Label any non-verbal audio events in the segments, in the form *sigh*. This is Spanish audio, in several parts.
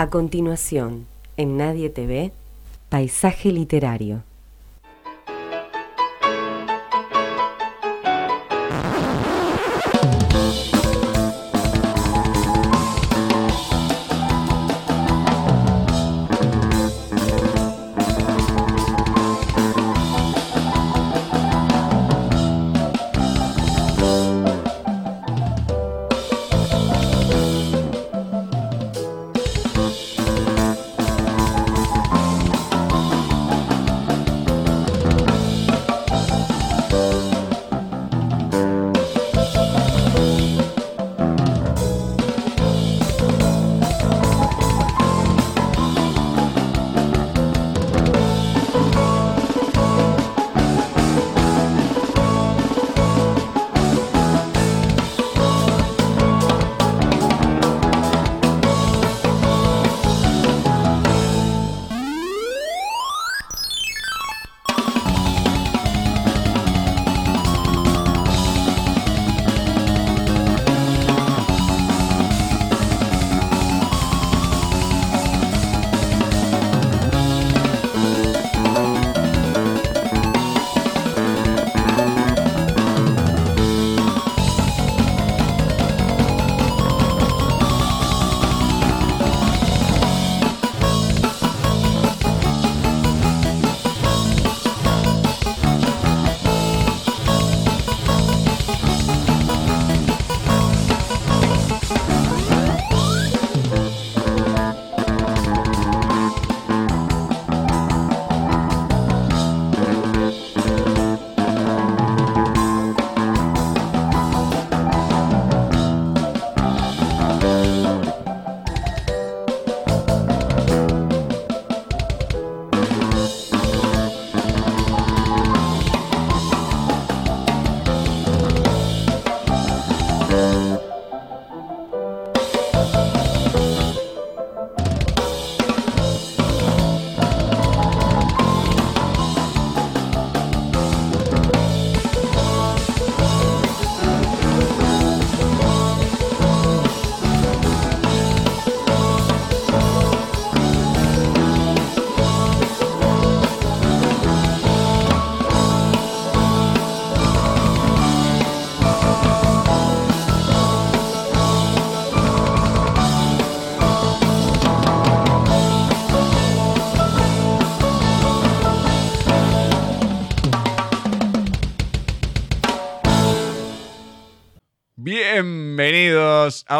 A continuación, en Nadie TV, Paisaje Literario.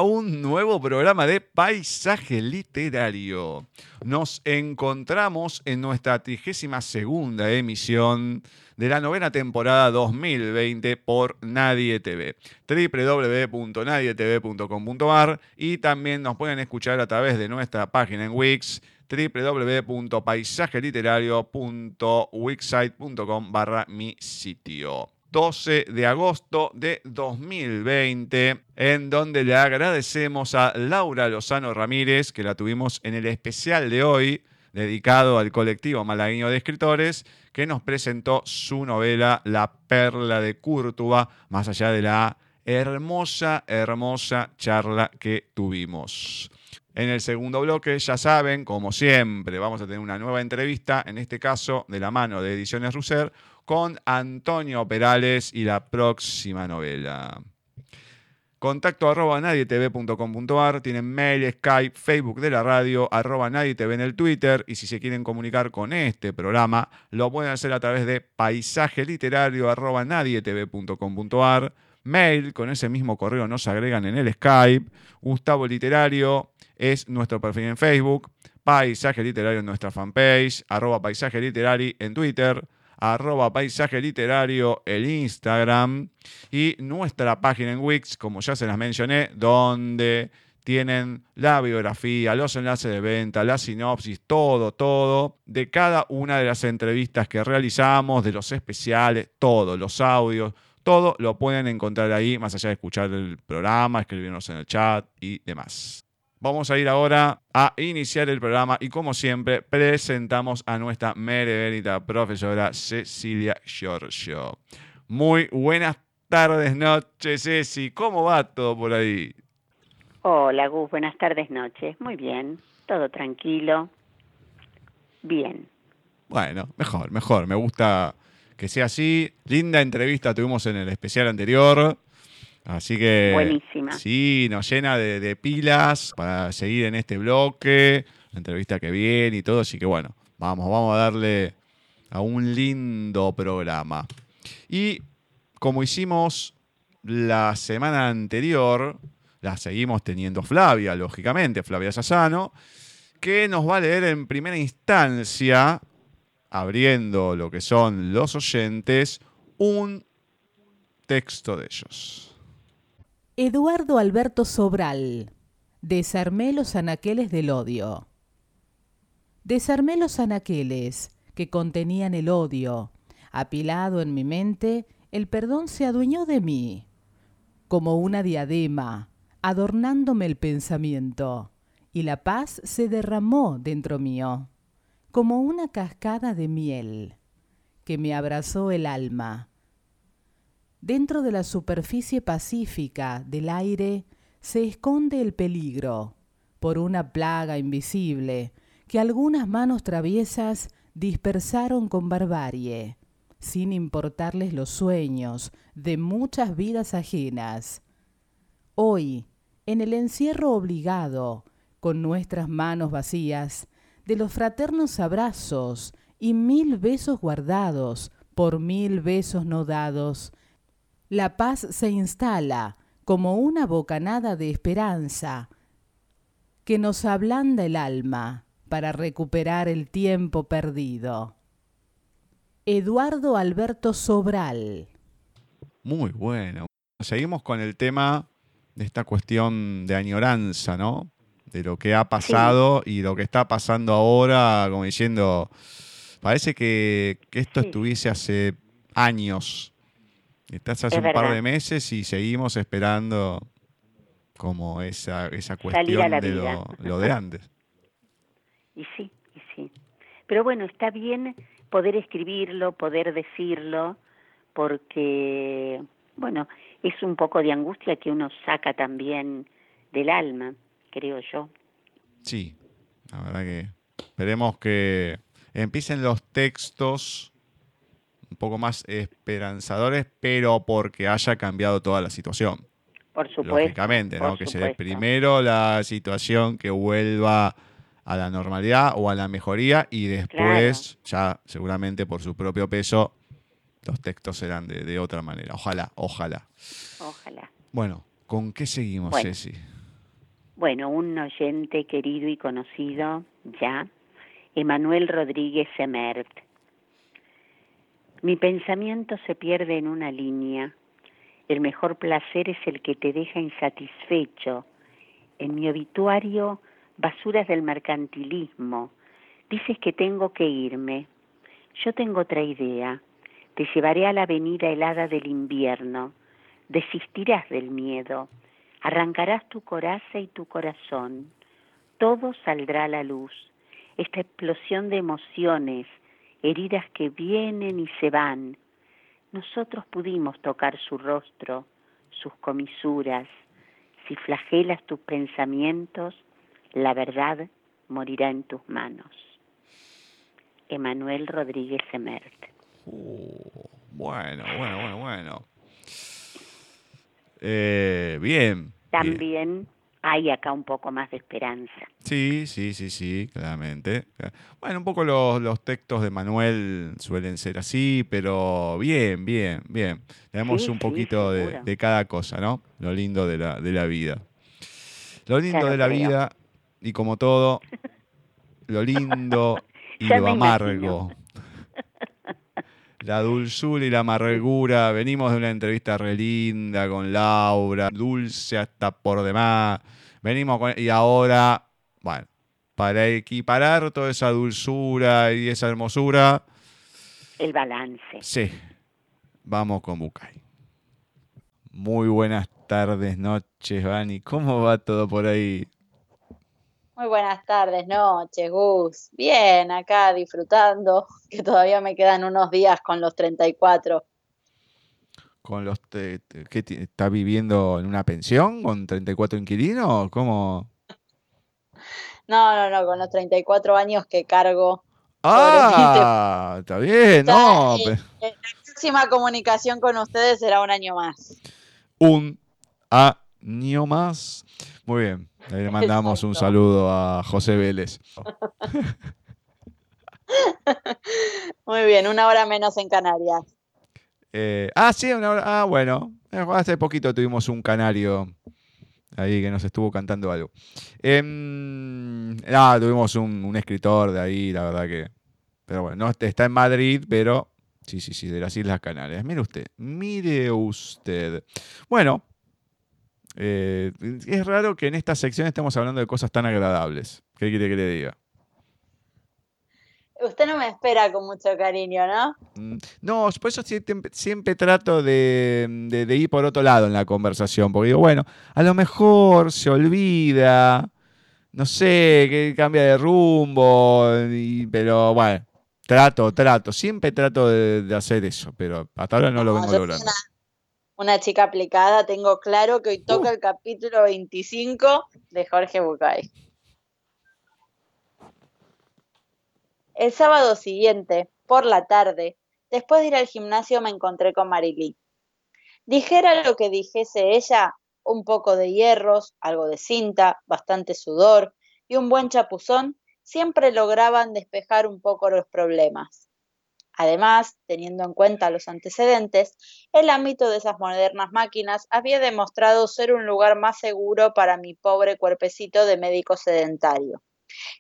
Un nuevo programa de Paisaje Literario. Nos encontramos en nuestra 32 segunda emisión de la novena temporada 2020 por Nadie TV. www.nadietv.com.ar y también nos pueden escuchar a través de nuestra página en Wix www.paisajeliterario.wixsite.com barra mi sitio. 12 de agosto de 2020, en donde le agradecemos a Laura Lozano Ramírez, que la tuvimos en el especial de hoy, dedicado al colectivo malagueño de escritores, que nos presentó su novela La Perla de Cúrtuba, más allá de la hermosa, hermosa charla que tuvimos. En el segundo bloque, ya saben, como siempre, vamos a tener una nueva entrevista, en este caso de la mano de Ediciones Russer, con Antonio Perales y la próxima novela. Contacto arroba nadietv.com.ar, tienen mail, Skype, Facebook de la radio, arroba nadietv en el Twitter y si se quieren comunicar con este programa, lo pueden hacer a través de paisaje literario arroba nadietv.com.ar, mail, con ese mismo correo nos agregan en el Skype, Gustavo Literario es nuestro perfil en Facebook, Paisaje Literario en nuestra fanpage, arroba paisaje en Twitter, arroba paisaje literario, el Instagram y nuestra página en Wix, como ya se las mencioné, donde tienen la biografía, los enlaces de venta, la sinopsis, todo, todo, de cada una de las entrevistas que realizamos, de los especiales, todo, los audios, todo lo pueden encontrar ahí, más allá de escuchar el programa, escribirnos en el chat y demás. Vamos a ir ahora a iniciar el programa y como siempre presentamos a nuestra mereverita profesora Cecilia Giorgio. Muy buenas tardes, noches, Ceci. ¿Cómo va todo por ahí? Hola, Gus. Buenas tardes, noches. Muy bien. todo tranquilo, bien. Bueno, mejor, mejor. Me gusta que sea así. Linda entrevista tuvimos en el especial anterior. Así que. Buenísima. Sí, nos llena de, de pilas para seguir en este bloque. La entrevista que viene y todo. Así que bueno, vamos, vamos a darle a un lindo programa. Y como hicimos la semana anterior, la seguimos teniendo Flavia, lógicamente, Flavia Sassano, que nos va a leer en primera instancia, abriendo lo que son los oyentes, un texto de ellos. Eduardo Alberto Sobral. Desarmé los anaqueles del odio. Desarmé los anaqueles que contenían el odio. Apilado en mi mente, el perdón se adueñó de mí, como una diadema, adornándome el pensamiento, y la paz se derramó dentro mío, como una cascada de miel, que me abrazó el alma. Dentro de la superficie pacífica del aire se esconde el peligro, por una plaga invisible que algunas manos traviesas dispersaron con barbarie, sin importarles los sueños de muchas vidas ajenas. Hoy, en el encierro obligado, con nuestras manos vacías, de los fraternos abrazos y mil besos guardados por mil besos no dados, la paz se instala como una bocanada de esperanza que nos ablanda el alma para recuperar el tiempo perdido. Eduardo Alberto Sobral. Muy bueno. Seguimos con el tema de esta cuestión de añoranza, ¿no? De lo que ha pasado y lo que está pasando ahora, como diciendo, parece que, que esto Sí. estuviese hace años. Estás hace Es un par de meses y seguimos esperando como esa, esa cuestión de lo, lo de antes. *laughs* Y sí, y sí. Pero bueno, está bien poder escribirlo, poder decirlo, porque, bueno, es un poco de angustia que uno saca también del alma, creo yo. Sí, la verdad que esperemos que empiecen los textos un poco más esperanzadores, pero porque haya cambiado toda la situación. Por supuesto. Lógicamente, ¿no? Que se dé supuesto. primero la situación que vuelva a la normalidad o a la mejoría y después, ya seguramente por su propio peso, los textos serán de, de otra manera. Ojalá, ojalá. Ojalá. Bueno, ¿con qué seguimos, Bueno. Ceci? Bueno, un oyente querido y conocido ya, Emanuel Rodríguez Emert. Mi pensamiento se pierde en una línea. El mejor placer es el que te deja insatisfecho. En mi obituario, basuras del mercantilismo. Dices que tengo que irme. Yo tengo otra idea. Te llevaré a la avenida helada del invierno. Desistirás del miedo. Arrancarás tu coraza y tu corazón. Todo saldrá a la luz. Esta explosión de emociones, heridas que vienen y se van. Nosotros pudimos tocar su rostro, sus comisuras. Si flagelas tus pensamientos, la verdad morirá en tus manos. Emanuel Rodríguez Emert. Uh, bueno, bueno, bueno, bueno. Eh, bien. bien. Hay acá un poco más de esperanza. Sí, sí, sí, sí, claramente. Bueno, un poco los, los textos de Manuel suelen ser así, pero bien, bien, bien. Tenemos Sí, un sí, poquito de, de cada cosa, ¿no? Lo lindo de la, de la vida. Lo lindo Claro, de la creo. vida, y como todo, *laughs* lo lindo y lo amargo. La dulzura y la amargura. Venimos de una entrevista re linda con Laura, dulce hasta por demás. Venimos con. Y ahora, bueno, para equiparar toda esa dulzura y esa hermosura, El balance. sí, vamos con Bucay. Muy buenas tardes, noches, Vani. ¿Cómo va todo por ahí? Muy buenas tardes, noches, Gus. Bien, acá disfrutando, *laughs* que todavía me quedan unos días con los 34. ¿Con los te- te- ¿qué ti- ¿Está viviendo en una pensión con 34 inquilinos? ¿Cómo? No, no, no, con los 34 años que cargo. Ah, está bien, no. Ya, eh, eh, la próxima comunicación con ustedes será un año más. Un año más. Muy bien. Le mandamos un saludo a José Vélez. Muy bien, una hora menos en Canarias. Eh, ah, sí, una hora. Ah, bueno. Eh, hace poquito tuvimos un canario ahí que nos estuvo cantando algo. Eh, ah, tuvimos un, escritor de ahí, la verdad que. Pero bueno, está en Madrid, pero. Sí, sí, sí, de las Islas Canarias. Mire usted, mire usted. Bueno, eh, es raro que en esta sección estemos hablando de cosas tan agradables. ¿Qué quiere que le diga? Usted no me espera con mucho cariño, ¿no? Mm, no, por eso siempre, trato de, ir por otro lado en la conversación, porque digo, bueno, a lo mejor se olvida, no sé, que cambia de rumbo, pero bueno, trato, trato, siempre trato de, hacer eso, pero hasta ahora no, lo vengo logrando. Una, una, chica aplicada, tengo claro que hoy toca uh. el capítulo 25 de Jorge Bucay. El sábado siguiente, por la tarde, después de ir al gimnasio me encontré con Marilí. Dijera lo que dijese ella, un poco de hierros, algo de cinta, bastante sudor y un buen chapuzón, siempre lograban despejar un poco los problemas. Además, teniendo en cuenta los antecedentes, el ámbito de esas modernas máquinas había demostrado ser un lugar más seguro para mi pobre cuerpecito de médico sedentario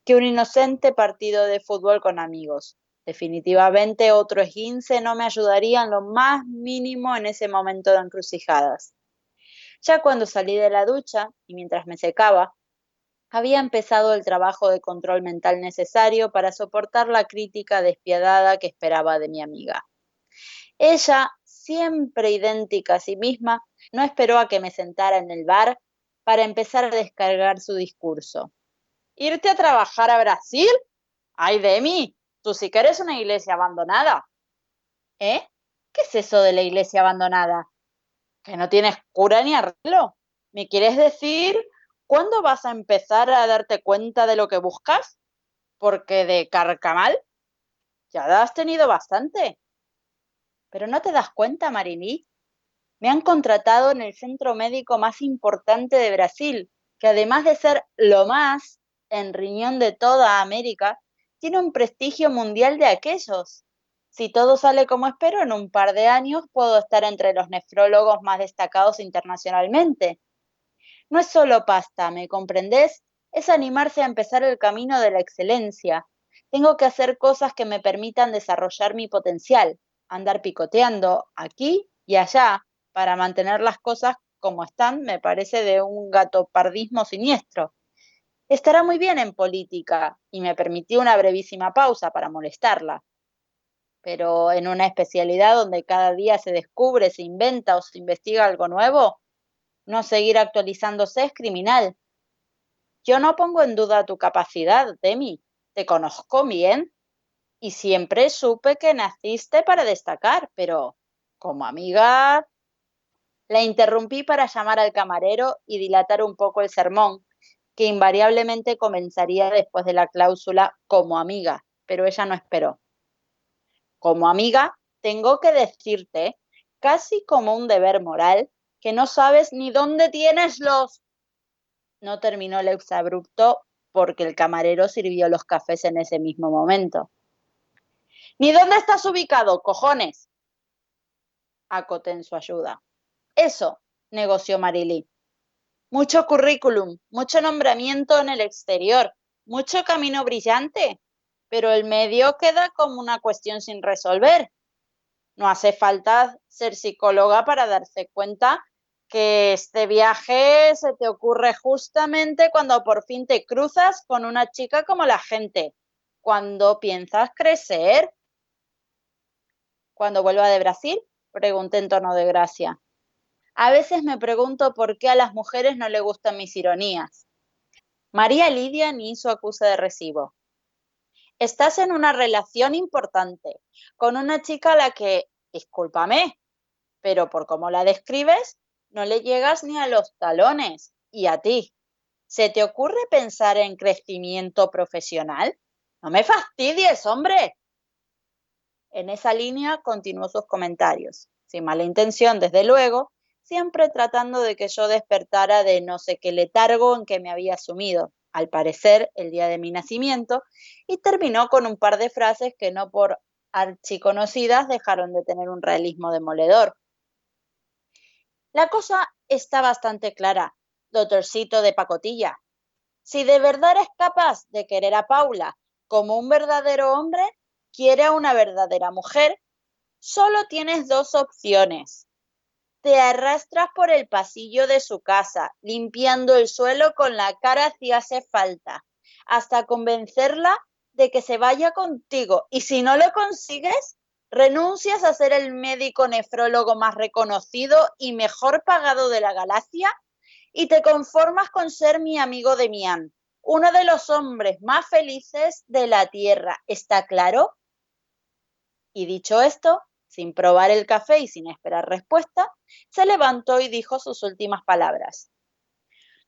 que un inocente partido de fútbol con amigos. Definitivamente otro esguince no me ayudaría en lo más mínimo en ese momento de encrucijadas. Ya cuando salí de la ducha y mientras me secaba, había empezado el trabajo de control mental necesario para soportar la crítica despiadada que esperaba de mi amiga. Ella, siempre idéntica a sí misma, no esperó a que me sentara en el bar para empezar a descargar su discurso irte a trabajar a Brasil. Ay, Demi, tú sí que eres una iglesia abandonada. ¿Eh? ¿Qué es eso de la iglesia abandonada? Que no tienes cura ni arreglo. ¿Me quieres decir cuándo vas a empezar a darte cuenta de lo que buscas? Porque de carcamal ya has tenido bastante. Pero no te das cuenta, Marini. Me han contratado en el centro médico más importante de Brasil, que además de ser lo más, en riñón de toda América, tiene un prestigio mundial de aquellos. Si todo sale como espero, en un par de años puedo estar entre los nefrólogos más destacados internacionalmente. No es solo pasta, ¿me comprendés? Es animarse a empezar el camino de la excelencia. Tengo que hacer cosas que me permitan desarrollar mi potencial, andar picoteando aquí y allá para mantener las cosas como están, me parece de un gatopardismo siniestro estará muy bien en política y me permitió una brevísima pausa para molestarla. Pero en una especialidad donde cada día se descubre, se inventa o se investiga algo nuevo, no seguir actualizándose es criminal. Yo no pongo en duda tu capacidad, Demi. Te conozco bien y siempre supe que naciste para destacar, pero como amiga... La interrumpí para llamar al camarero y dilatar un poco el sermón, que invariablemente comenzaría después de la cláusula como amiga, pero ella no esperó. Como amiga, tengo que decirte, casi como un deber moral, que no sabes ni dónde tienes los... No terminó el exabrupto porque el camarero sirvió los cafés en ese mismo momento. ¿Ni dónde estás ubicado, cojones? Acoté en su ayuda. Eso, negoció Marilí mucho currículum, mucho nombramiento en el exterior, mucho camino brillante, pero el medio queda como una cuestión sin resolver. No hace falta ser psicóloga para darse cuenta que este viaje se te ocurre justamente cuando por fin te cruzas con una chica como la gente, cuando piensas crecer. Cuando vuelva de Brasil, pregunté en tono de gracia. A veces me pregunto por qué a las mujeres no le gustan mis ironías. María Lidia ni hizo acusa de recibo. Estás en una relación importante con una chica a la que, discúlpame, pero por cómo la describes, no le llegas ni a los talones. Y a ti. ¿Se te ocurre pensar en crecimiento profesional? No me fastidies, hombre. En esa línea continuó sus comentarios, sin mala intención, desde luego, siempre tratando de que yo despertara de no sé qué letargo en que me había sumido, al parecer el día de mi nacimiento, y terminó con un par de frases que no por archiconocidas dejaron de tener un realismo demoledor. La cosa está bastante clara, doctorcito de pacotilla. Si de verdad eres capaz de querer a Paula como un verdadero hombre, quiere a una verdadera mujer, solo tienes dos opciones. Te arrastras por el pasillo de su casa, limpiando el suelo con la cara si hace falta, hasta convencerla de que se vaya contigo. Y si no lo consigues, renuncias a ser el médico nefrólogo más reconocido y mejor pagado de la galaxia y te conformas con ser mi amigo de Mian, uno de los hombres más felices de la Tierra. ¿Está claro? Y dicho esto, sin probar el café y sin esperar respuesta, se levantó y dijo sus últimas palabras.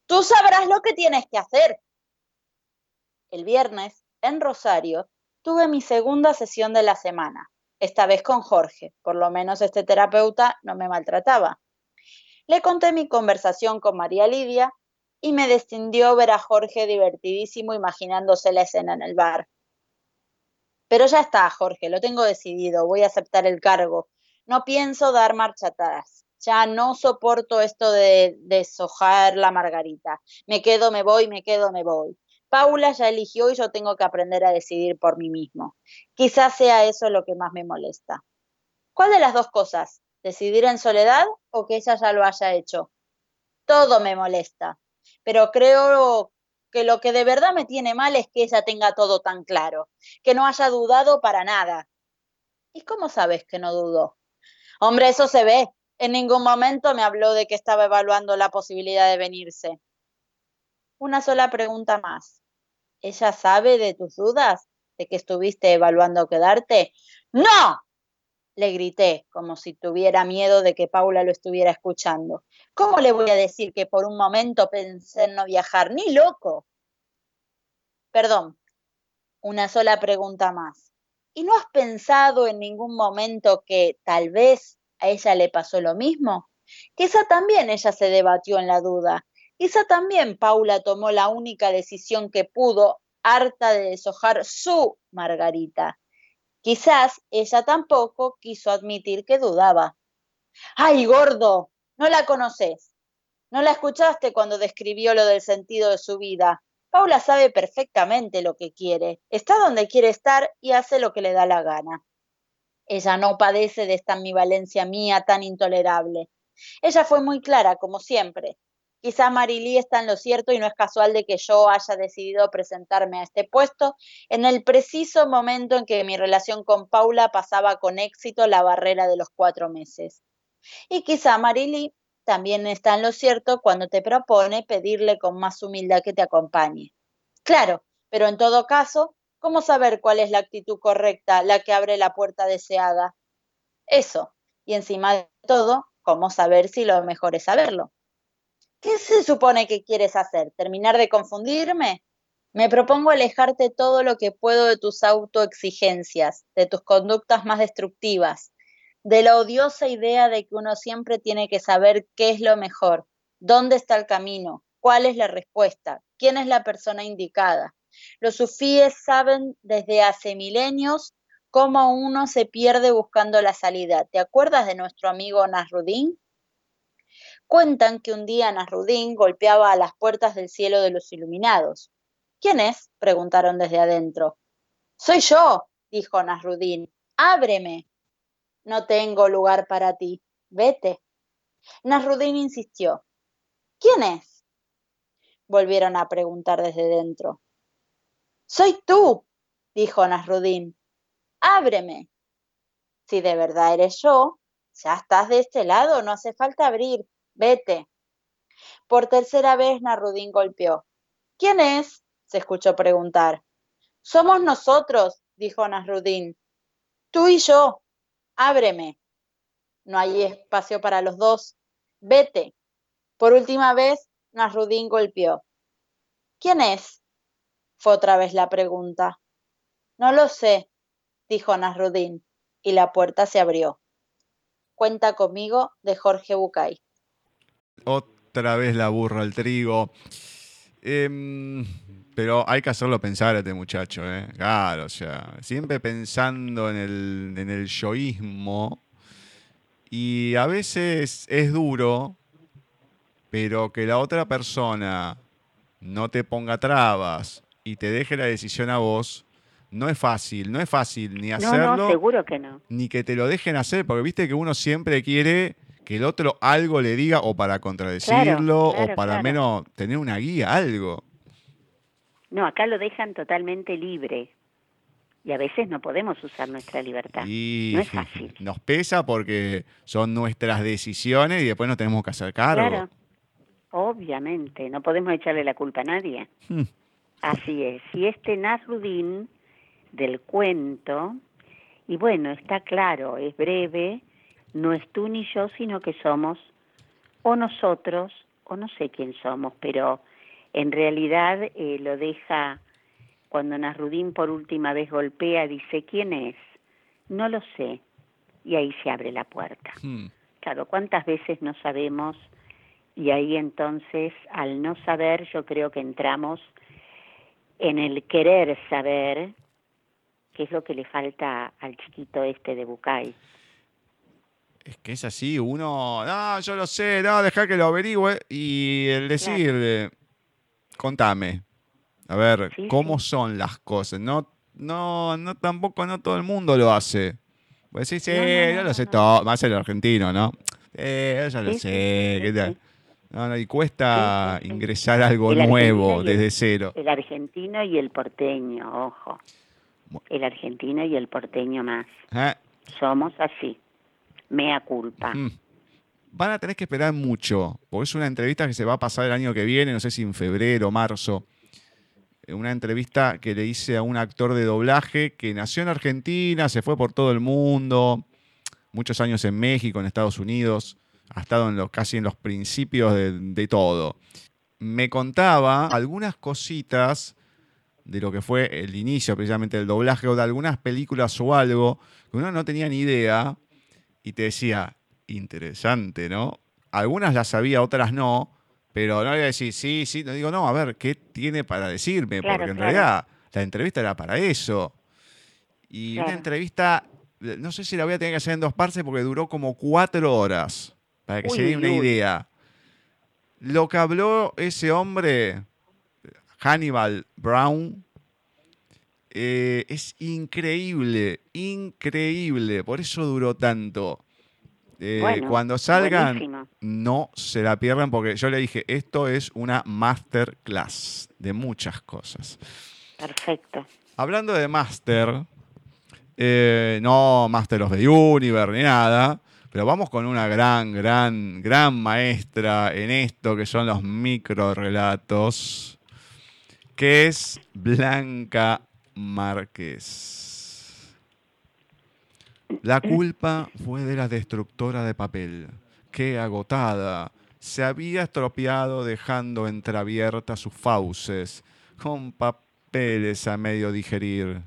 Tú sabrás lo que tienes que hacer. El viernes, en Rosario, tuve mi segunda sesión de la semana, esta vez con Jorge, por lo menos este terapeuta no me maltrataba. Le conté mi conversación con María Lidia y me descendió ver a Jorge divertidísimo imaginándose la escena en el bar. Pero ya está, Jorge, lo tengo decidido, voy a aceptar el cargo. No pienso dar marcha atrás. Ya no soporto esto de deshojar la margarita. Me quedo, me voy, me quedo, me voy. Paula ya eligió y yo tengo que aprender a decidir por mí mismo. Quizás sea eso lo que más me molesta. ¿Cuál de las dos cosas? decidir en soledad o que ella ya lo haya hecho. Todo me molesta, pero creo que lo que de verdad me tiene mal es que ella tenga todo tan claro, que no haya dudado para nada. ¿Y cómo sabes que no dudó? Hombre, eso se ve. En ningún momento me habló de que estaba evaluando la posibilidad de venirse. Una sola pregunta más. ¿Ella sabe de tus dudas? ¿De que estuviste evaluando quedarte? ¡No! le grité, como si tuviera miedo de que Paula lo estuviera escuchando. ¿Cómo le voy a decir que por un momento pensé en no viajar? Ni loco. Perdón, una sola pregunta más. ¿Y no has pensado en ningún momento que tal vez a ella le pasó lo mismo? Quizá también ella se debatió en la duda. Quizá también Paula tomó la única decisión que pudo, harta de deshojar su Margarita. Quizás ella tampoco quiso admitir que dudaba. ¡Ay, gordo! No la conoces. No la escuchaste cuando describió lo del sentido de su vida. Paula sabe perfectamente lo que quiere, está donde quiere estar y hace lo que le da la gana. Ella no padece de esta ambivalencia mía tan intolerable. Ella fue muy clara, como siempre, Quizá Marilí está en lo cierto y no es casual de que yo haya decidido presentarme a este puesto en el preciso momento en que mi relación con Paula pasaba con éxito la barrera de los cuatro meses. Y quizá Marilí también está en lo cierto cuando te propone pedirle con más humildad que te acompañe. Claro, pero en todo caso, ¿cómo saber cuál es la actitud correcta, la que abre la puerta deseada? Eso, y encima de todo, ¿cómo saber si lo mejor es saberlo? ¿Qué se supone que quieres hacer? ¿Terminar de confundirme? Me propongo alejarte todo lo que puedo de tus autoexigencias, de tus conductas más destructivas, de la odiosa idea de que uno siempre tiene que saber qué es lo mejor, dónde está el camino, cuál es la respuesta, quién es la persona indicada. Los sufíes saben desde hace milenios cómo uno se pierde buscando la salida. ¿Te acuerdas de nuestro amigo Nasruddin? Cuentan que un día Nasrudín golpeaba a las puertas del cielo de los iluminados. ¿Quién es? preguntaron desde adentro. Soy yo, dijo Nasrudín. Ábreme. No tengo lugar para ti. Vete. Nasrudín insistió. ¿Quién es? Volvieron a preguntar desde dentro. Soy tú, dijo Nasrudín. Ábreme. Si de verdad eres yo, ya estás de este lado, no hace falta abrir. Vete. Por tercera vez Narudín golpeó. ¿Quién es? se escuchó preguntar. Somos nosotros, dijo Nasrudín. Tú y yo. Ábreme. No hay espacio para los dos. Vete. Por última vez, Nasrudín golpeó. ¿Quién es? fue otra vez la pregunta. No lo sé, dijo Nasrudin, y la puerta se abrió. Cuenta conmigo de Jorge Bucay. Otra vez la burra al trigo. Em, pero hay que hacerlo pensar a este muchacho, ¿eh? Claro, o sea, siempre pensando en el, en el yoísmo. Y a veces es duro, pero que la otra persona no te ponga trabas y te deje la decisión a vos, no es fácil, no es fácil ni hacerlo. No, no, seguro que no. Ni que te lo dejen hacer, porque viste que uno siempre quiere que el otro algo le diga o para contradecirlo o para menos tener una guía, algo. No, acá lo dejan totalmente libre. Y a veces no podemos usar nuestra libertad. Y no es fácil. *laughs* Nos pesa porque son nuestras decisiones y después nos tenemos que hacer cargo. Claro, obviamente. No podemos echarle la culpa a nadie. Hmm. Así es. Y este Nasrudin del cuento, y bueno, está claro, es breve, no es tú ni yo, sino que somos o nosotros, o no sé quién somos, pero en realidad eh, lo deja cuando Nasrudin por última vez golpea, dice, ¿quién es? No lo sé. Y ahí se abre la puerta. Hmm. Claro, ¿cuántas veces no sabemos? Y ahí entonces, al no saber, yo creo que entramos en el querer saber, que es lo que le falta al chiquito este de Bucay. Es que es así, uno, no, yo lo sé, no, deja que lo averigüe. Y el decirle, contame, a ver, Sí, ¿cómo son las cosas? No, no, no, tampoco no todo el mundo lo hace. Pues sí, sí, No, no, no, yo lo sé todo, más el argentino, ¿no? Eh, yo ya lo Sí, sé, ¿qué tal? No, no, y cuesta Sí, sí, sí. ingresar algo El nuevo el- desde cero. El argentino y el porteño, ojo. El argentino y el porteño más. ¿Eh? Somos así. Mea culpa. Van a tener que esperar mucho, porque es una entrevista que se va a pasar el año que viene, no sé si en febrero o marzo. Eh, Una entrevista que le hice a un actor de doblaje que nació en Argentina, se fue por todo el mundo, muchos años en México, en Estados Unidos, ha estado en los, casi en los principios de todo. Me contaba algunas cositas de lo que fue el inicio precisamente del doblaje o de algunas películas o algo que uno no tenía ni idea y te decía, interesante, ¿no? Algunas las sabía, otras no, pero no le iba a decir, sí, sí, no digo, no, a ver, ¿qué tiene para decirme? Claro, Porque en claro. realidad la entrevista era para eso. Y una entrevista, no sé si la voy a tener que hacer en dos partes porque duró como cuatro horas, para que Uy, se den uy, una uy. idea. Lo que habló ese hombre, Hannibal Brown, eh, es increíble, increíble. Por eso duró tanto. Eh, Bueno, cuando salgan, buenísimo. no se la pierdan porque yo le dije, esto es una masterclass de muchas cosas. Perfecto. Hablando de master, eh, no Master of the Universe ni nada, pero vamos con una gran, gran, gran maestra en esto que son los microrelatos, que es Blanca Márquez. La culpa fue de la destructora de papel, que agotada se había estropeado dejando entreabiertas sus fauces con papeles a medio digerir.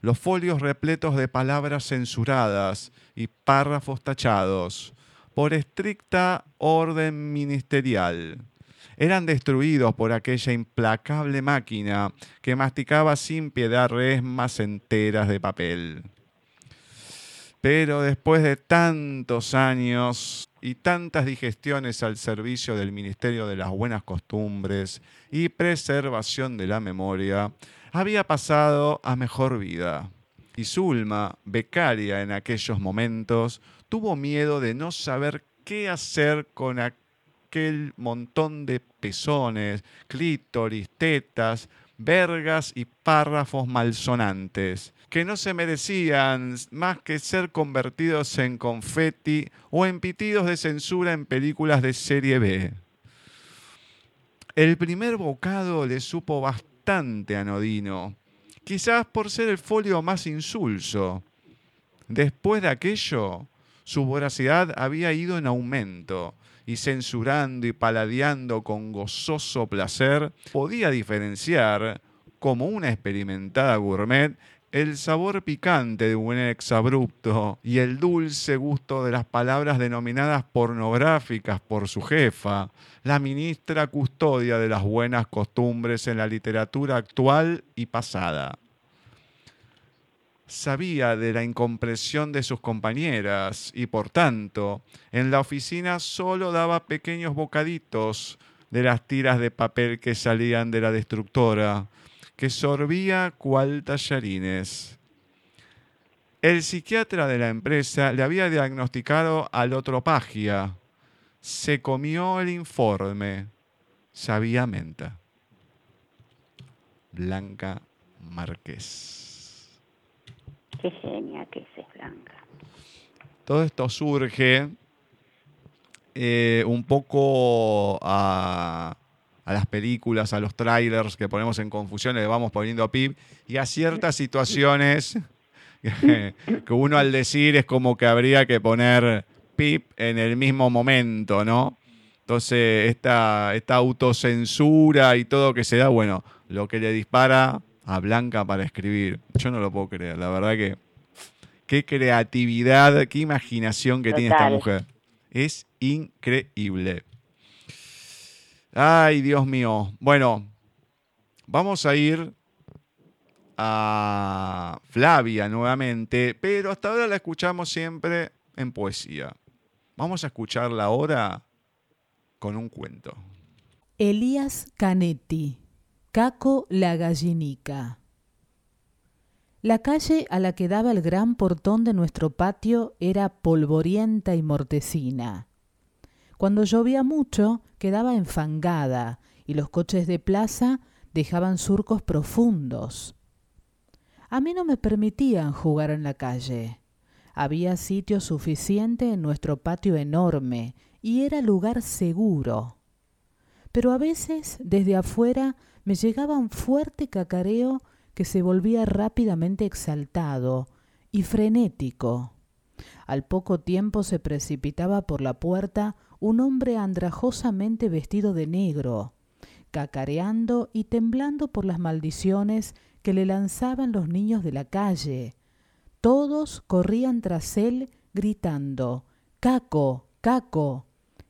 Los folios repletos de palabras censuradas y párrafos tachados por estricta orden ministerial eran destruidos por aquella implacable máquina que masticaba sin piedad resmas enteras de papel. Pero después de tantos años y tantas digestiones al servicio del Ministerio de las Buenas Costumbres y Preservación de la Memoria, había pasado a mejor vida. Y Zulma, becaria en aquellos momentos, tuvo miedo de no saber qué hacer con aquel montón de pezones, clítoris, tetas, vergas y párrafos malsonantes, que no se merecían más que ser convertidos en confeti o en pitidos de censura en películas de serie B. El primer bocado le supo bastante anodino, quizás por ser el folio más insulso. Después de aquello, su voracidad había ido en aumento y censurando y paladeando con gozoso placer, podía diferenciar, como una experimentada gourmet, el sabor picante de un exabrupto y el dulce gusto de las palabras denominadas pornográficas por su jefa, la ministra custodia de las buenas costumbres en la literatura actual y pasada. Sabía de la incompresión de sus compañeras y por tanto en la oficina solo daba pequeños bocaditos de las tiras de papel que salían de la destructora que sorbía cual tallarines. El psiquiatra de la empresa le había diagnosticado alotropagia. Se comió el informe. Sabía menta. Blanca Márquez. Qué genia que es Blanca. Todo esto surge eh, un poco a, a las películas, a los trailers que ponemos en confusión, le vamos poniendo pip, y a ciertas situaciones *laughs* que uno al decir es como que habría que poner pip en el mismo momento, ¿no? Entonces, esta, esta autocensura y todo que se da, bueno, lo que le dispara a Blanca para escribir, yo no lo puedo creer, la verdad que qué creatividad, qué imaginación que tiene esta mujer. Es increíble. Ay, Dios mío. Bueno, vamos a ir a Flavia nuevamente, pero hasta ahora la escuchamos siempre en poesía. Vamos a escucharla ahora con un cuento. Elías Canetti, Caco la gallinica. La calle a la que daba el gran portón de nuestro patio era polvorienta y mortecina. Cuando llovía mucho, quedaba enfangada y los coches de plaza dejaban surcos profundos. A mí no me permitían jugar en la calle. Había sitio suficiente en nuestro patio enorme y era lugar seguro. Pero a veces desde afuera me llegaba un fuerte cacareo que se volvía rápidamente exaltado y frenético. Al poco tiempo se precipitaba por la puerta un hombre andrajosamente vestido de negro, cacareando y temblando por las maldiciones que le lanzaban los niños de la calle. Todos corrían tras él gritando Caco, Caco,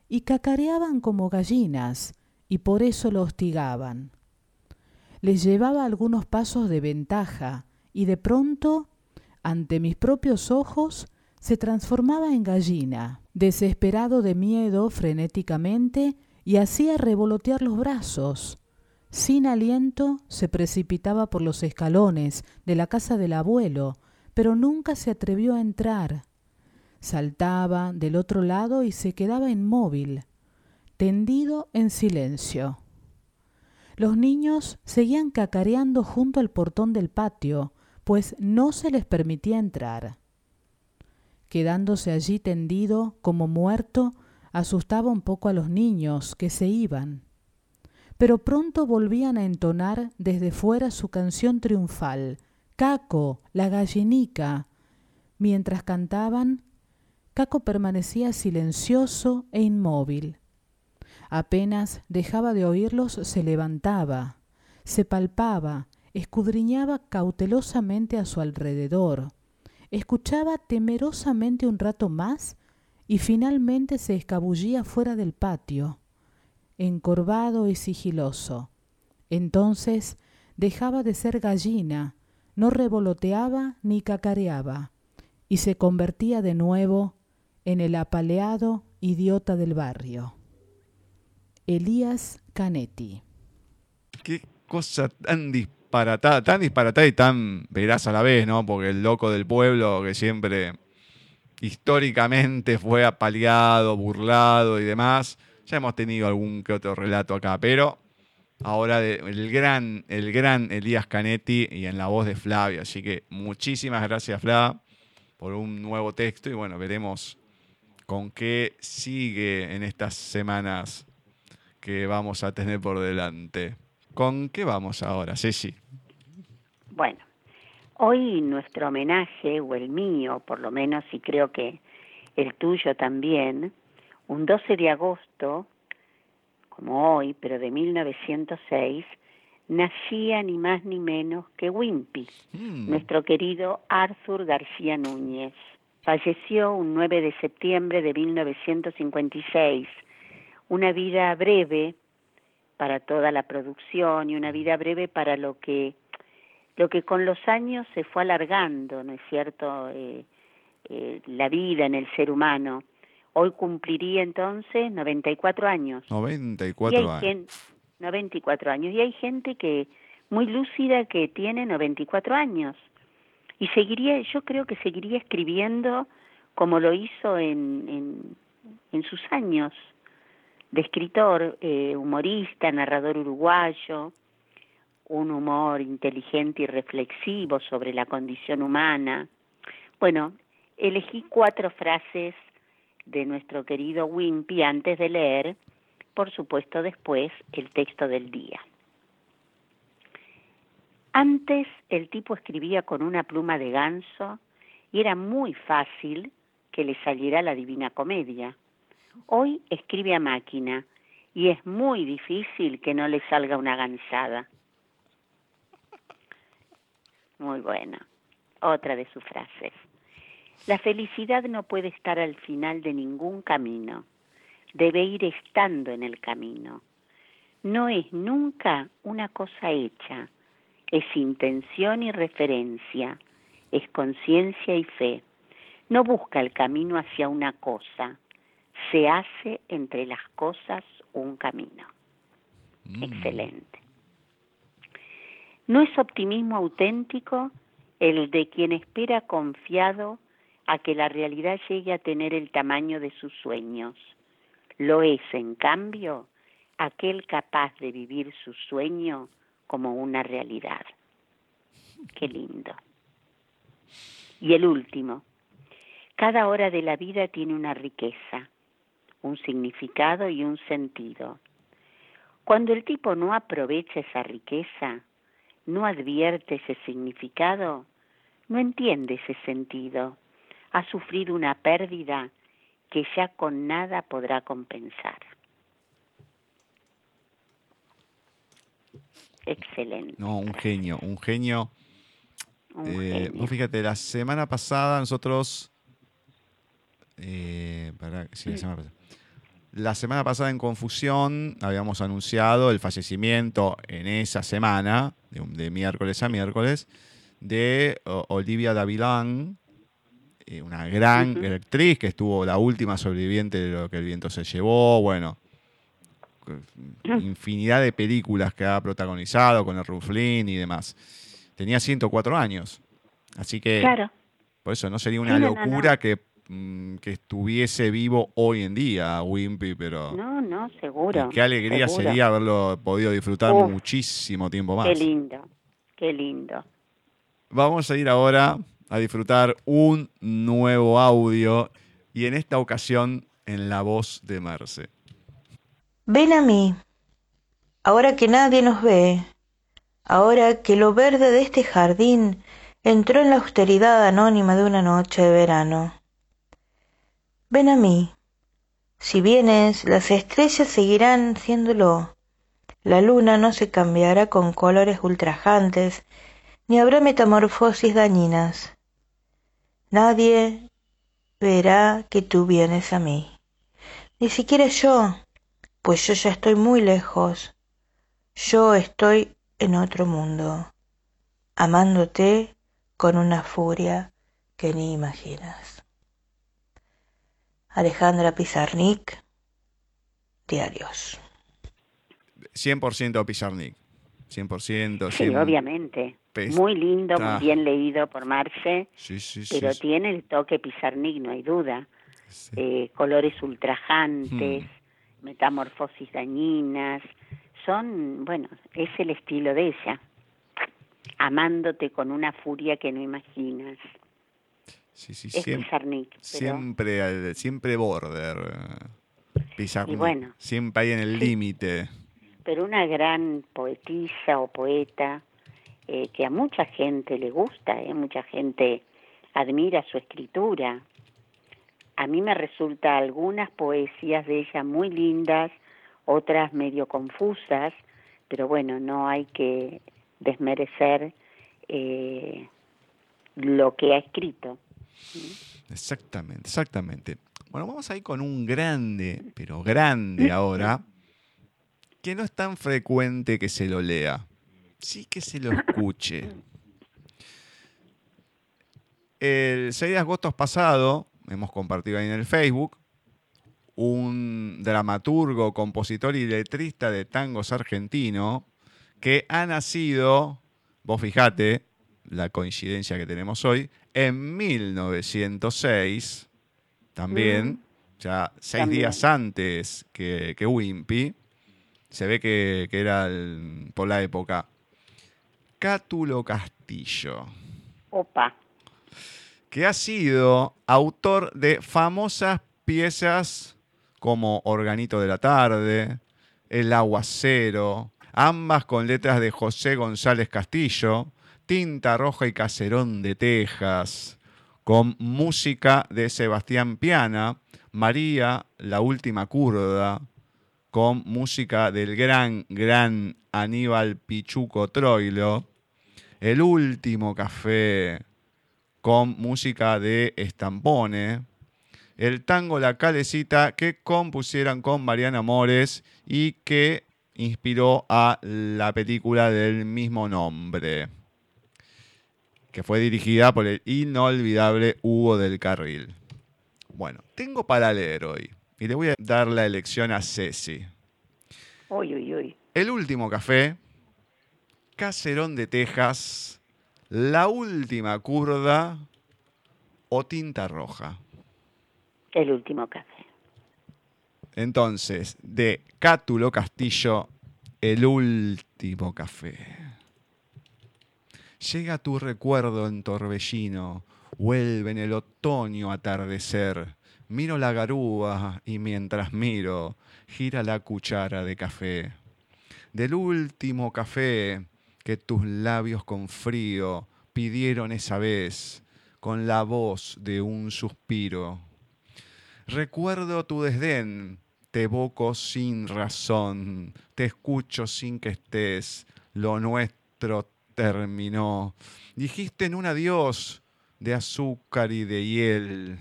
y cacareaban como gallinas, y por eso lo hostigaban. Les llevaba algunos pasos de ventaja, y de pronto, ante mis propios ojos, se transformaba en gallina, desesperado de miedo frenéticamente, y hacía revolotear los brazos. Sin aliento se precipitaba por los escalones de la casa del abuelo, pero nunca se atrevió a entrar. Saltaba del otro lado y se quedaba inmóvil, tendido en silencio. Los niños seguían cacareando junto al portón del patio, pues no se les permitía entrar quedándose allí tendido como muerto, asustaba un poco a los niños que se iban. Pero pronto volvían a entonar desde fuera su canción triunfal, Caco, la gallinica. Mientras cantaban, Caco permanecía silencioso e inmóvil. Apenas dejaba de oírlos, se levantaba, se palpaba, escudriñaba cautelosamente a su alrededor, escuchaba temerosamente un rato más y finalmente se escabullía fuera del patio, encorvado y sigiloso. Entonces dejaba de ser gallina, no revoloteaba ni cacareaba, y se convertía de nuevo en el apaleado idiota del barrio. Elías Canetti. Qué cosa tan tan disparatada y tan veraz a la vez, ¿no? Porque el loco del pueblo que siempre históricamente fue apaleado, burlado y demás. Ya hemos tenido algún que otro relato acá, pero ahora el gran, el gran Elías Canetti y en la voz de Flavia. Así que muchísimas gracias, Flavia, por un nuevo texto y bueno, veremos con qué sigue en estas semanas que vamos a tener por delante. ¿Con qué vamos ahora, Ceci? Bueno, hoy nuestro homenaje, o el mío por lo menos, y creo que el tuyo también, Un 12 de agosto, como hoy, pero de 1906, nacía ni más ni menos que Wimpy, Mm. nuestro querido Arthur García Núñez. Falleció un 9 de septiembre de 1956. Una vida breve para toda la producción y una vida breve para lo que lo que con los años se fue alargando, ¿no es cierto? Eh, eh, la vida en el ser humano. Hoy cumpliría entonces 94 años. 94 y años. gen- 94 años. Y hay gente que muy lúcida que tiene 94 años. Y seguiría, yo creo que seguiría escribiendo como lo hizo en, en, en sus años de escritor, eh, humorista, narrador uruguayo, un humor inteligente y reflexivo sobre la condición humana. Bueno, elegí cuatro frases de nuestro querido Wimpy antes de leer, por supuesto después, el texto del día. Antes el tipo escribía con una pluma de ganso y era muy fácil que le saliera la divina comedia. Hoy escribe a máquina y es muy difícil que no le salga una gansada. Muy buena. Otra de sus frases. La felicidad no puede estar al final de ningún camino. Debe ir estando en el camino. No es nunca una cosa hecha. Es intención y referencia. Es conciencia y fe. No busca el camino hacia una cosa. Se hace entre las cosas un camino. Mm. Excelente. No es optimismo auténtico el de quien espera confiado a que la realidad llegue a tener el tamaño de sus sueños. Lo es, en cambio, aquel capaz de vivir su sueño como una realidad. Qué lindo. Y el último. Cada hora de la vida tiene una riqueza, un significado y un sentido. Cuando el tipo no aprovecha esa riqueza, no advierte ese significado, no entiende ese sentido, ha sufrido una pérdida que ya con nada podrá compensar. Excelente. No, un genio, un genio. un Eh, genio. vos fíjate, la semana pasada nosotros. Eh, sí, la semana pasada. La semana pasada en Confusión habíamos anunciado el fallecimiento en esa semana, de, miércoles a miércoles, de Olivia Davilán, eh, una gran actriz que estuvo la última sobreviviente de lo que el viento se llevó, bueno, infinidad de películas que ha protagonizado con el Ruflín y demás. Tenía 104 años, así que Claro, por eso no sería una no, locura no. Que, mm, que estuviese vivo hoy en día Wimpy, pero no, no, seguro. qué alegría seguro. sería haberlo podido disfrutar Uf. muchísimo tiempo más. Qué lindo, qué lindo. Vamos a ir ahora a disfrutar un nuevo audio y en esta ocasión en la voz de Merce. Ven a mí, ahora que nadie nos ve, ahora que lo verde de este jardín entró en la austeridad anónima de una noche de verano. Ven a mí, si vienes, las estrellas seguirán siéndolo, la luna no se cambiará con colores ultrajantes, ni habrá metamorfosis dañinas. Nadie verá que tú vienes a mí, ni siquiera yo, pues yo ya estoy muy lejos. Yo estoy en otro mundo, amándote con una furia que ni imaginas. Alejandra Pizarnik, Diarios. 100% Pizarnik. 100%. Sí, 100. obviamente. Muy lindo, muy bien leído por Marce, Sí, sí, pero sí. tiene el toque Pizarnik, no hay duda. sí. Eh, colores ultrajantes, Hmm. metamorfosis dañinas, son, bueno, es el estilo de ella. Amándote con una furia que no imaginas. Sí, sí, Es siempre, Pizarnik, pero siempre, siempre border. eh, Pizarnik. Y bueno. Siempre ahí en el límite. pero una gran poetisa o poeta eh, que a mucha gente le gusta, eh, mucha gente admira su escritura. a mí me resulta algunas poesías de ella muy lindas, otras medio confusas, pero bueno, no hay que desmerecer eh, lo que ha escrito. Exactamente, exactamente. Bueno, vamos a ir con un grande, pero grande ahora, que no es tan frecuente que se lo lea, sí que se lo escuche. El 6 de agosto pasado, hemos compartido ahí en el Facebook, un dramaturgo, compositor y letrista de tangos argentino que ha nacido, vos fijate, la coincidencia que tenemos hoy, en 1906, también, ya seis días antes que, que, Wimpy, se ve que, era por la época. Cátulo Castillo. Opa. Que ha sido autor de famosas piezas como Organito de la Tarde, El Aguacero, ambas con letras de José González Castillo, Tinta Roja y Caserón de Texas, con música de Sebastián Piana, María, la última kurda, con música del gran, gran Aníbal Pichuco Troilo, El último café, con música de Estampone, el tango La Calecita que compusieron con Mariana Mores y que inspiró a la película del mismo nombre que fue dirigida por el inolvidable Hugo del Carril. Bueno, tengo para leer hoy y le voy a dar la elección a Ceci. Uy, uy, uy. El último café, Caserón de Texas, La última curda o Tinta Roja. El último café. Entonces, de Cátulo Castillo, El último café. Llega tu recuerdo en torbellino, vuelve en el otoño atardecer. Miro la garúa y mientras miro, gira la cuchara de café. Del último café que tus labios con frío pidieron esa vez, con la voz de un suspiro. Recuerdo tu desdén, te evoco sin razón, te escucho sin que estés, lo nuestro terminó. Dijiste en un adiós de azúcar y de hiel.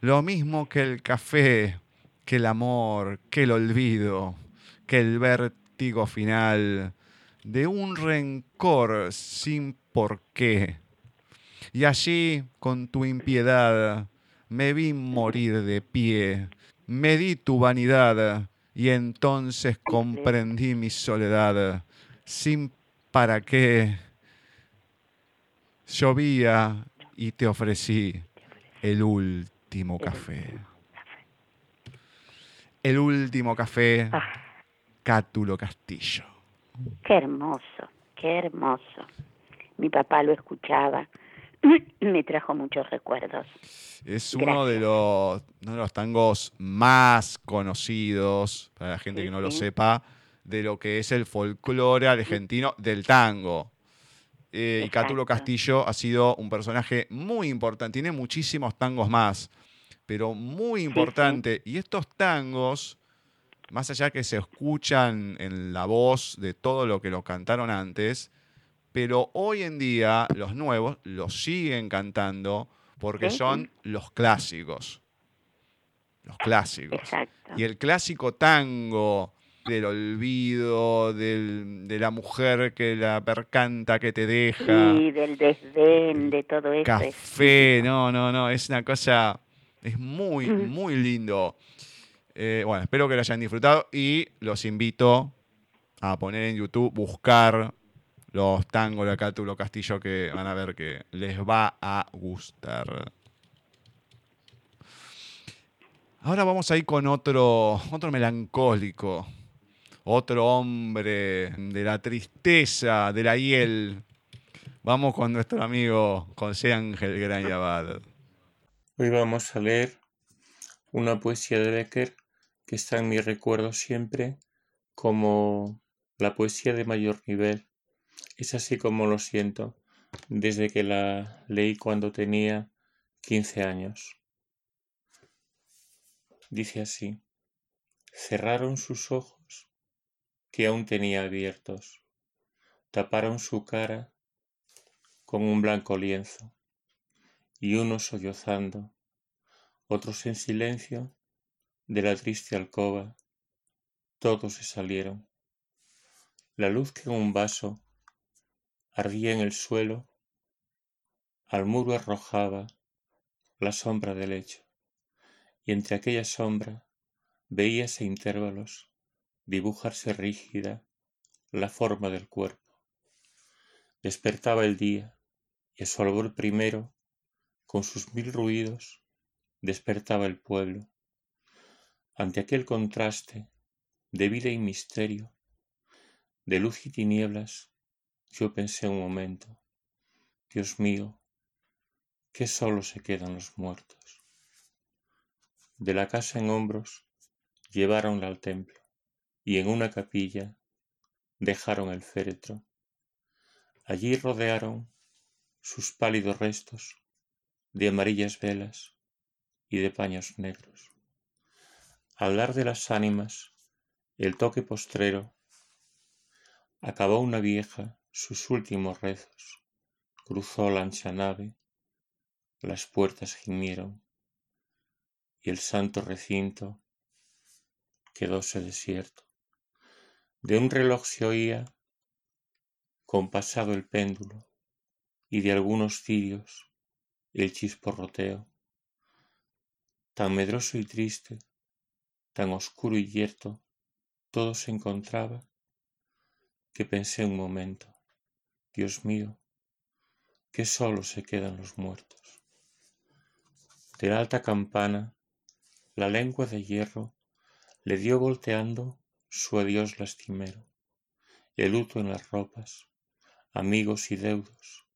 Lo mismo que el café, que el amor, que el olvido, que el vértigo final de un rencor sin por qué. Y allí, con tu impiedad, me vi morir de pie, me di tu vanidad y entonces comprendí mi soledad sin para que llovía y te ofrecí el último café. El último café, ah. Cátulo Castillo. Qué hermoso, qué hermoso. Mi papá lo escuchaba, *clears throat* me trajo muchos recuerdos. Es uno de, los, de los tangos más conocidos, para la gente que no lo sepa, de lo que es el folclore argentino del tango. Eh, y Cátulo Castillo ha sido un personaje muy importante, tiene muchísimos tangos más, pero muy importante. Y estos tangos, más allá que se escuchan en la voz de todo lo que lo cantaron antes, pero hoy en día los nuevos los siguen cantando porque son los clásicos. Los clásicos. Y el clásico tango del olvido, de la mujer que la percanta, que te deja. Sí, del desdén, de todo eso. Café, no, no, no, es una cosa, es muy, muy lindo. Eh, bueno, espero que lo hayan disfrutado y los invito a poner en YouTube, buscar los tangos de Cátulo Castillo que van a ver que les va a gustar. Ahora vamos a ir con otro, otro melancólico otro hombre de la tristeza, de la hiel. Vamos con nuestro amigo José Ángel Gran Hoy vamos a leer una poesía de Becker que está en mi recuerdo siempre como la poesía de mayor nivel. Es así como lo siento desde que la leí cuando tenía 15 años. dice así, cerraron sus ojos, que aún tenía abiertos, taparon su cara con un blanco lienzo, y unos sollozando, otros en silencio, de la triste alcoba, todos se salieron. La luz que en un vaso ardía en el suelo, al muro arrojaba la sombra del lecho, y entre aquella sombra veíase intervalos dibujarse rígida la forma del cuerpo. Despertaba el día, y a su albor primero, con sus mil ruidos, despertaba el pueblo. Ante aquel contraste de vida y misterio, de luz y tinieblas, yo pensé un momento, Dios mío, qué solo se quedan los muertos. De la casa en hombros lleváronla al templo, y en una capilla dejaron el féretro. Allí rodearon sus pálidos restos de amarillas velas y de paños negros. Al dar de las ánimas el toque postrero, acabó una vieja sus últimos rezos, cruzó la ancha nave, las puertas gimieron y el santo recinto quedóse desierto. De un reloj se oía compasado el péndulo y de algunos cirios el chisporroteo. Tan medroso y triste, tan oscuro y yerto, todo se encontraba, que pensé un momento, Dios mío, que solo se quedan los muertos. De la alta campana, la lengua de hierro le dio volteando su adiós lastimero, el luto en las ropas, amigos y deudos,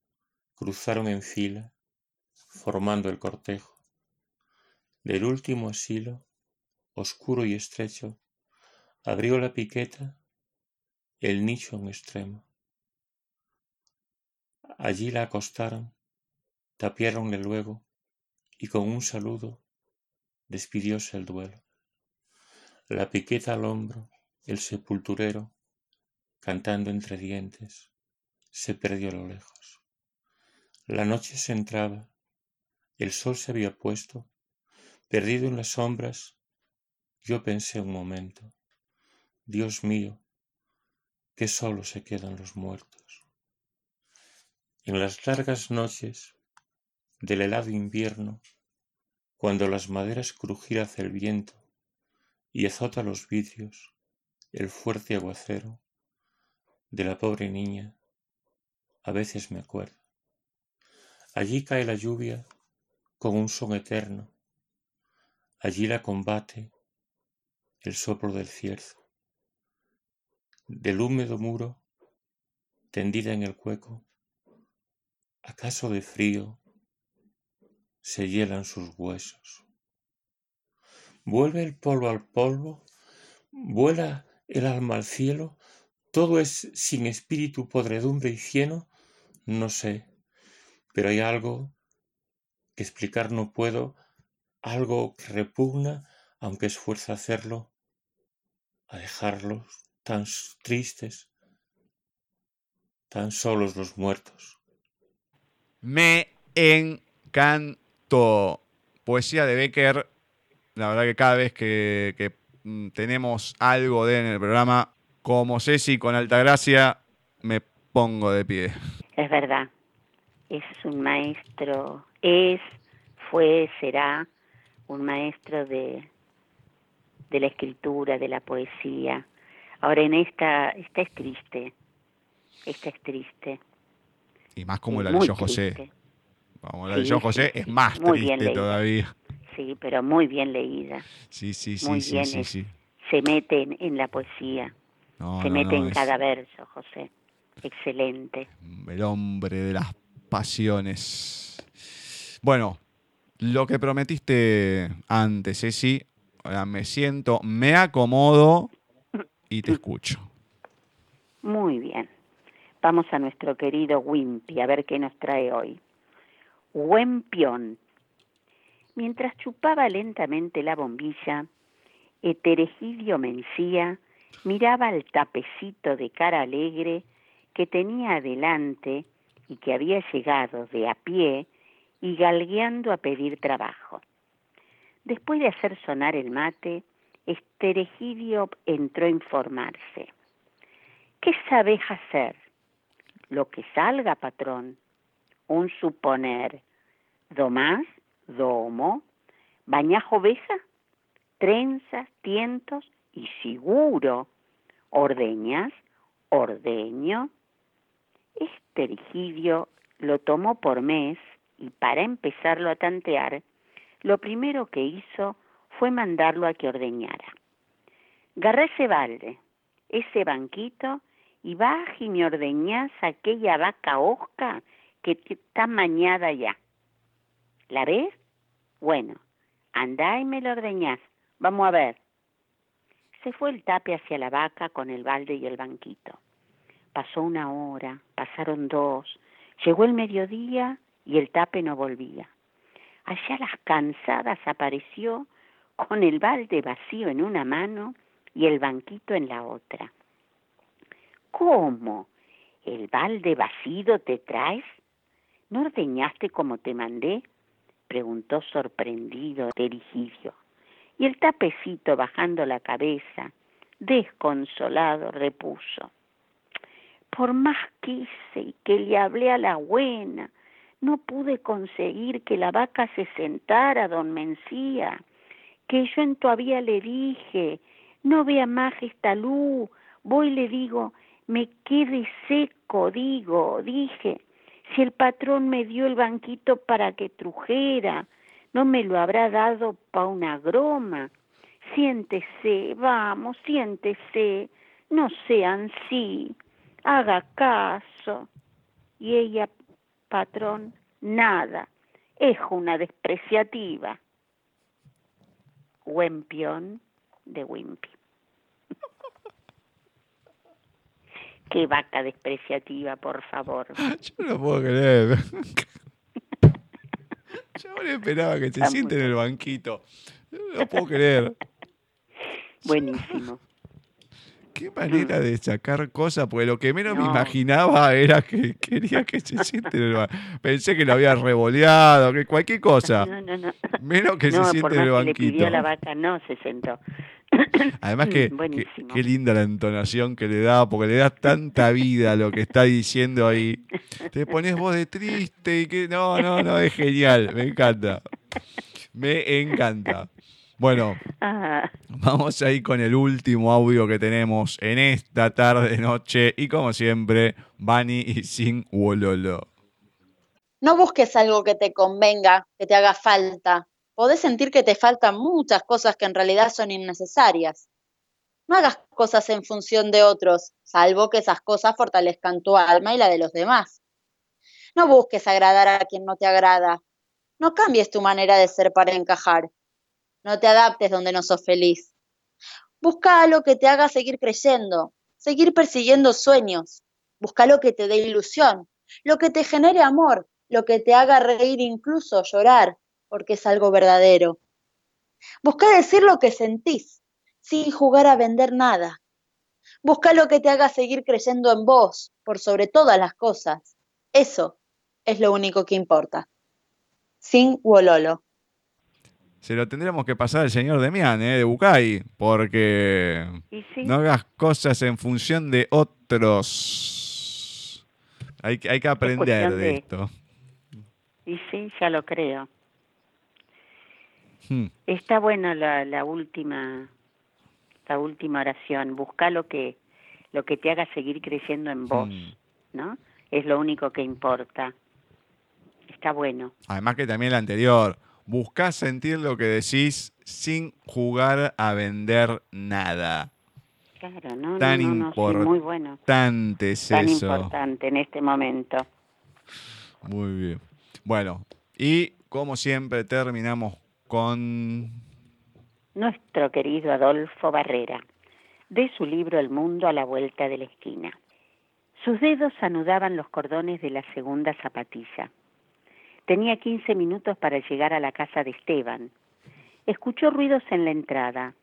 cruzaron en fila, formando el cortejo. Del último asilo, oscuro y estrecho, abrió la piqueta el nicho en extremo. Allí la acostaron, tapiáronle luego, y con un saludo despidióse el duelo la piqueta al hombro, el sepulturero, cantando entre dientes, se perdió a lo lejos. La noche se entraba, el sol se había puesto, perdido en las sombras, yo pensé un momento, Dios mío, que solo se quedan los muertos. En las largas noches del helado invierno, cuando las maderas crujir hace el viento, y azota los vidrios el fuerte aguacero de la pobre niña, a veces me acuerdo. Allí cae la lluvia con un son eterno, allí la combate el soplo del cierzo. Del húmedo muro, tendida en el cueco, acaso de frío se hielan sus huesos. Vuelve el polvo al polvo, vuela el alma al cielo, todo es sin espíritu, podredumbre y cieno, no sé, pero hay algo que explicar no puedo, algo que repugna, aunque esfuerza hacerlo, a dejarlos tan tristes, tan solos los muertos. Me encantó. Poesía de Becker la verdad que cada vez que, tenemos algo de en el programa, como Ceci con Altagracia, me pongo de pie. Es verdad, es un maestro, es, fue, será un maestro de, de la escritura, de la poesía. Ahora en esta, esta es triste, esta es triste. Y más como la de Yo José. Vamos, la de Yo José es más triste todavía sí, pero muy bien leída. Sí, sí, sí, sí, sí, Se mete en, la poesía, se mete en cada verso, José. Excelente. El hombre de las pasiones. Bueno, lo que prometiste antes, Ceci, me siento, me acomodo y te escucho. Muy bien. Vamos a nuestro querido Wimpy a ver qué nos trae hoy. Wempion Mientras chupaba lentamente la bombilla, Eteregidio Mencía miraba el tapecito de cara alegre que tenía adelante y que había llegado de a pie y galgueando a pedir trabajo. Después de hacer sonar el mate, Esteregidio entró a informarse. ¿Qué sabes hacer? Lo que salga, patrón. Un suponer. Domás, domo. Bañajo besa, trenzas, tientos y seguro. Ordeñas, ordeño. Esteregidio lo tomó por mes y para empezarlo a tantear, lo primero que hizo fue mandarlo a que ordeñara. Garré ese balde, ese banquito, y baja y me ordeñás aquella vaca osca que está mañada ya. ¿La ves? Bueno, andá y me lo ordeñás. Vamos a ver. Se fue el tape hacia la vaca con el balde y el banquito. Pasó una hora, pasaron dos, llegó el mediodía y el tape no volvía. Allá las cansadas apareció con el balde vacío en una mano y el banquito en la otra. ¿Cómo? ¿El balde vacío te traes? ¿No ordeñaste como te mandé? Preguntó sorprendido Terigidio. Y el tapecito bajando la cabeza, desconsolado, repuso. Por más quise y que le hablé a la buena, no pude conseguir que la vaca se sentara, don Mencía, que yo en todavía le dije, no vea más esta luz, voy le digo, me quede seco, digo, dije, si el patrón me dio el banquito para que trujera, no me lo habrá dado pa' una groma. Siéntese, vamos, siéntese, no sean sí, haga caso. Y ella patrón, nada, es una despreciativa. Wempion de Wimpy. Qué vaca despreciativa, por favor. *laughs* Yo no lo puedo creer. *laughs* Yo no esperaba que se siente en el banquito. Yo no lo puedo creer. *laughs* Buenísimo. Qué manera de sacar cosas, porque lo que menos me imaginaba era que quería que se siente en el banquito. Pensé que lo había revoleado, que cualquier cosa. No, no, no. Menos que se siente por en el más que le banquito. pidió a la vaca, no se sentó. *laughs* Además que, que- Buenísimo. qué linda la entonación que le da, porque le da tanta vida a lo que está diciendo ahí. Te pones voz de triste y que no, no, no, es genial, me encanta. Me encanta. Bueno, Ah, vamos ahí con el último audio que tenemos en esta tarde noche y como siempre, Bani y Sin Wololo. No busques algo que te convenga, que te haga falta. Podés sentir que te faltan muchas cosas que en realidad son innecesarias. No hagas cosas en función de otros, salvo que esas cosas fortalezcan tu alma y la de los demás. No busques agradar a quien no te agrada. No cambies tu manera de ser para encajar. No te adaptes donde no sos feliz. Busca algo que te haga seguir creyendo, seguir persiguiendo sueños. Busca lo que te dé ilusión, lo que te genere amor, lo que te haga reír incluso llorar, porque es algo verdadero. Busca decir lo que sentís, sin jugar a vender nada. Busca lo que te haga seguir creyendo en vos, por sobre todas las cosas. Eso es lo único que importa. Sin Wololo. Se lo tendríamos que pasar al señor Demián, ¿eh? de Bucay, porque sí, no hagas cosas en función de otros. Hay, que- hay que aprender de- esto. y sí, ya lo creo. Hmm. Está buena la, la última la última oración. Busca lo que lo que te haga seguir creyendo en vos, Hmm. ¿no? Es lo único que importa. Está bueno. Además que también la anterior. Buscás sentir lo que decís sin jugar a vender nada. Claro, no, Tan no, no, sí, muy bueno. Tan eso. importante en este momento. Muy bien. Bueno, y como siempre terminamos Nuestro querido Adolfo Barrera, de su libro El mundo a la vuelta de la esquina. Sus dedos anudaban los cordones de la segunda zapatilla. Tenía 15 minutos para llegar a la casa de Esteban. Escuchó ruidos en la entrada.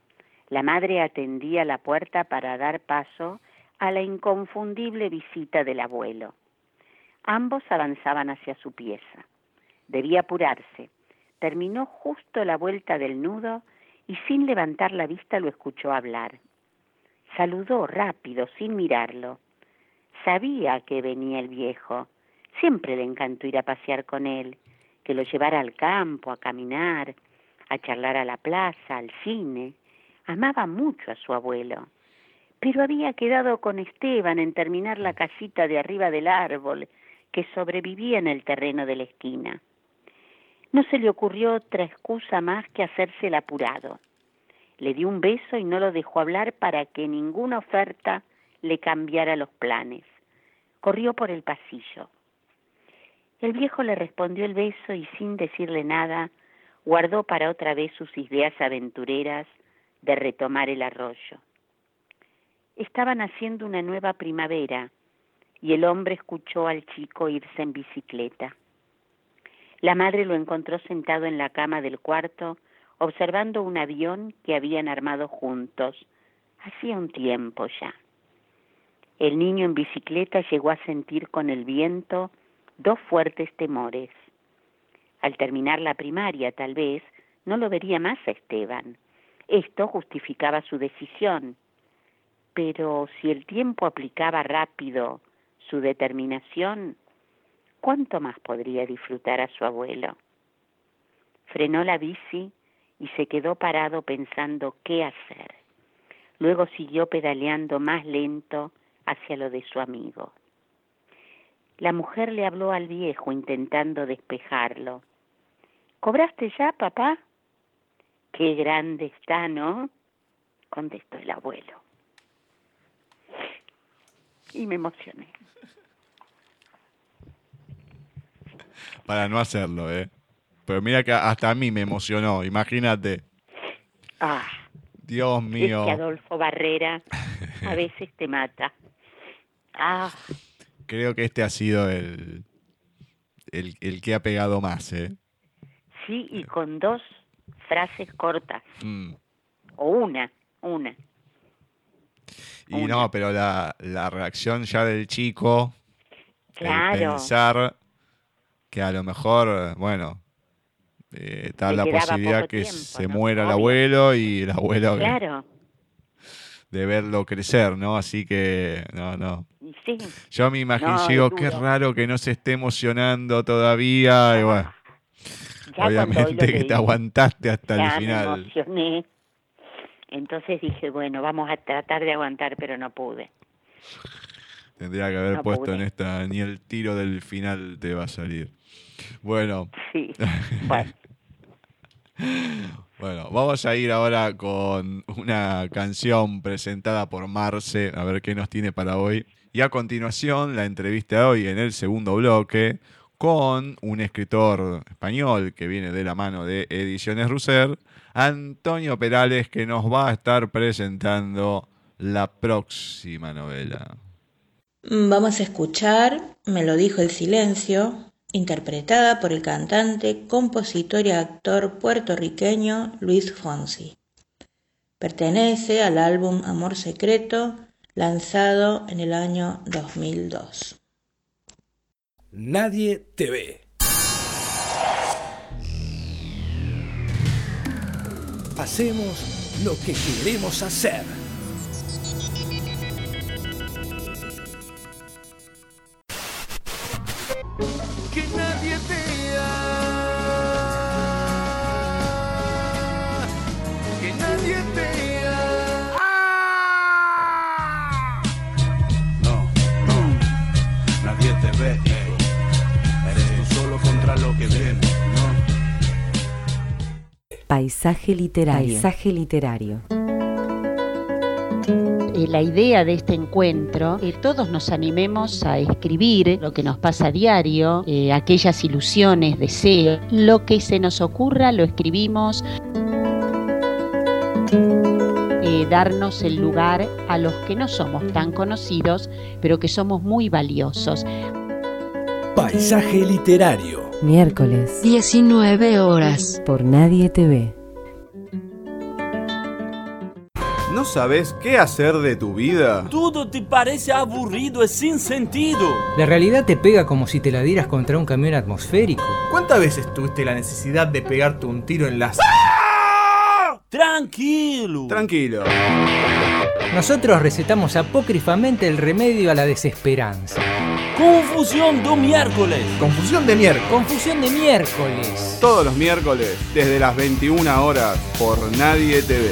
La madre atendía la puerta para dar paso a la inconfundible visita del abuelo. Ambos avanzaban hacia su pieza. Debía apurarse. Terminó justo la vuelta del nudo y sin levantar la vista lo escuchó hablar. Saludó rápido, sin mirarlo. Sabía que venía el viejo. Siempre le encantó ir a pasear con él, que lo llevara al campo, a caminar, a charlar a la plaza, al cine. Amaba mucho a su abuelo, pero había quedado con Esteban en terminar la casita de arriba del árbol que sobrevivía en el terreno de la esquina. No se le ocurrió otra excusa más que hacerse el apurado. Le dio un beso y no lo dejó hablar para que ninguna oferta le cambiara los planes. Corrió por el pasillo. El viejo le respondió el beso y sin decirle nada, guardó para otra vez sus ideas aventureras de retomar el arroyo. Estaban haciendo una nueva primavera y el hombre escuchó al chico irse en bicicleta. La madre lo encontró sentado en la cama del cuarto, observando un avión que habían armado juntos, hacía un tiempo ya. El niño en bicicleta llegó a sentir con el viento dos fuertes temores. Al terminar la primaria, tal vez, no lo vería más a Esteban. Esto justificaba su decisión. Pero si el tiempo aplicaba rápido su determinación, ¿cuánto más podría disfrutar a su abuelo? Frenó la bici y se quedó parado pensando qué hacer. Luego siguió pedaleando más lento hacia lo de su amigo. La mujer le habló al viejo intentando despejarlo. ¿Cobraste ya, papá? Qué grande está, ¿no? contestó el abuelo. Y me emocioné. Para no hacerlo, ¿eh? Pero mira que hasta a mí me emocionó, imagínate. Ah, Dios mío. es que Adolfo Barrera a *laughs* veces te mata. Ah, Creo que este ha sido el, el, el que ha pegado más, ¿eh? sí, y con dos frases cortas. Mm. O una, una. Y Una. no, pero la, la reacción ya del chico, el Claro. pensar que a lo mejor, bueno, eh, está la posibilidad que tiempo, se ¿no? muera el abuelo y el abuelo que- de verlo crecer, ¿no? Así que, no, no. Sí. Yo me imagino, No, digo, qué raro que no se esté emocionando todavía. Y bueno, Ya obviamente que te aguantaste hasta ya el me final. emocioné. Entonces dije, bueno, vamos a tratar de aguantar, pero no pude. Tendría que haber No puesto en esta, ni el tiro del final te va a salir. Bueno, Sí. *laughs* Bueno, bueno, vamos a ir ahora con una canción presentada por Marce, a ver qué nos tiene para hoy. Y a continuación, la entrevista de hoy en el segundo bloque con un escritor español que viene de la mano de Ediciones Russer, Antonio Perales, que nos va a estar presentando la próxima novela. Vamos a escuchar Me lo dijo el silencio, interpretada por el cantante, compositor y actor puertorriqueño Luis Fonsi. Pertenece al álbum Amor Secreto, lanzado en el año 2002. Nadie te ve. Hacemos lo que queremos hacer. Que nadie vea. Que nadie vea. No, no, nadie te ve, hijo. Eres tú solo contra lo que viene, ¿no? Paisaje literario. Paisaje literario. Eh, la idea de este encuentro, que todos nos animemos a escribir lo que nos pasa a diario, eh, aquellas ilusiones, deseos, lo que se nos ocurra lo escribimos. Eh, darnos el lugar a los que no somos tan conocidos, pero que somos muy valiosos. Paisaje literario. Miércoles 19 horas. por Nadie TV. ¿No sabes qué hacer de tu vida? Tudo te parece aburrido y sin sentido. La realidad te pega como si te la dieras contra un camión atmosférico. ¿Cuántas veces tuviste la necesidad de pegarte un tiro en las... Tranquilo. Tranquilo. Nosotros recetamos apócrifamente el remedio a la desesperanza. Confusión do miércoles. Confusión de miércoles. Confusión de miércoles. Todos los miércoles, desde las 21 horas, por Nadie TV.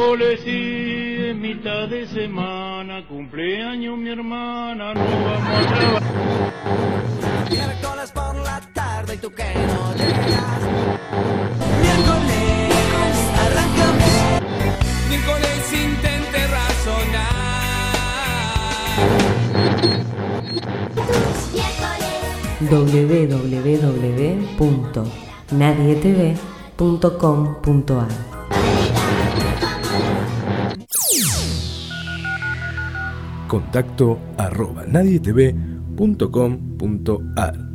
Miércoles y en mitad de semana, cumpleaños mi hermana, no vamos a trabajar. Miércoles por la tarde y tú que no llegas. Miércoles, arráncame. Miércoles intente www.nadietv.com.ar Contacto arroba nadietv.com.ar